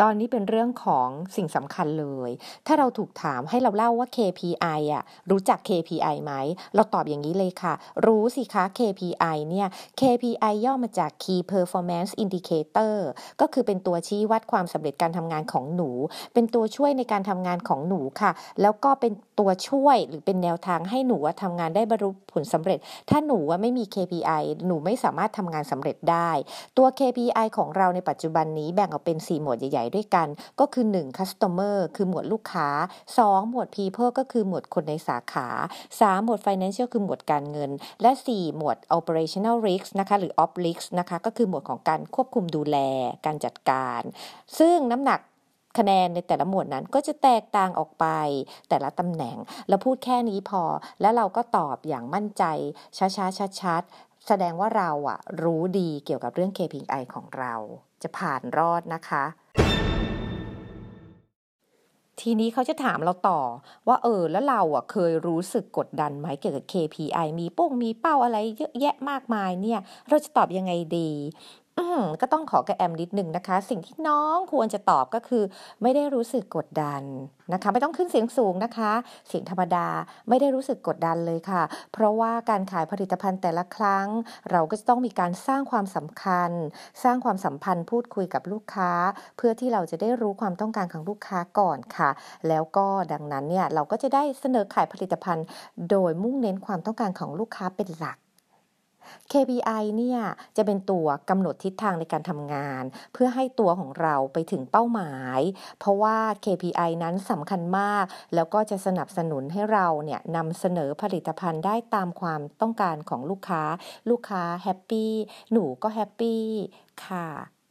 ตอนนี้เป็นเรื่องของสิ่งสำคัญเลย ถ้าเราถูกถามให้เราเล่าว่า KPI อะรู้จัก KPI ไหม เราตอบอย่างนี้เลยค่ะ รู้สิคะ KPI เนี่ย KPI ย่อมาจาก Key Performance Indicator ก็คือเป็นตัวชี้วัดความสำเร็จการทำงานของหนู เป็นตัวช่วยในการทำงานของหนูค่ะ แล้วก็เป็นตัวช่วยหรือเป็นแนวทางให้หนูทำงานได้บรรลุผลสำเร็จ ถ้าหนูว่าไม่มี KPI หนูไม่สามารถทำงานสำเร็จได้ ตัว KPI ของเราในปัจจุบันนี้แบ่งออกเป็น 4 หมวดใหญ่ๆด้วยกัน ก็คือ 1 customer คือหมวดลูกค้า 2 หมวด people ก็คือหมวดคนในสาขา 3 หมวด financial คือหมวดการเงิน และ 4 หมวด operational risk นะคะหรือ op risk นะคะก็คือหมวดของการควบคุมดูแลการจัดการ ซึ่งน้ำหนัก คะแนนในแต่ละหมวดนั้นก็จะแตกต่างออกไป แต่ละตำแหน่งเราพูดแค่นี้พอ แล้วเราก็ตอบอย่างมั่นใจช้าๆชัดๆแสดงว่าเราอะรู้ดีเกี่ยวกับเรื่อง KPI ของเรา จะผ่านรอดนะคะทีนี้เขาจะถามเราต่อว่าเออแล้วเราอะเคยรู้สึกกดดันไหมเกี่ยวกับ KPI มีป้งมีเป้าอะไรเยอะแยะมากมายเนี่ย เราจะตอบยังไงดี ก็ต้องขอกระแอมนิดนึงนะคะ สิ่งที่น้องควรจะตอบก็คือ ไม่ได้รู้สึกกดดันนะคะ ไม่ต้องขึ้นเสียงสูงนะคะ เสียงธรรมดาไม่ได้รู้สึกกดดันเลยค่ะ เพราะว่าการขายผลิตภัณฑ์แต่ละครั้ง เราก็จะต้องมีการสร้างความสำคัญ สร้างความสัมพันธ์พูดคุยกับลูกค้า เพื่อที่เราจะได้รู้ความต้องการของลูกค้าก่อนค่ะ แล้วก็ดังนั้นเนี่ยเราก็จะได้เสนอขายผลิตภัณฑ์ โดยมุ่งเน้นความต้องการของลูกค้าเป็นหลัก KPI เนี่ยจะเป็นตัวกำหนดทิศทางในการทำงาน เพื่อให้ตัวของเราไปถึงเป้าหมาย เพราะว่า KPI นั้นสำคัญมาก แล้วก็จะสนับสนุนให้เราเนี่ยนำเสนอผลิตภัณฑ์ได้ตามความต้องการของลูกค้า ลูกค้า happy หนูก็ happy ค่ะ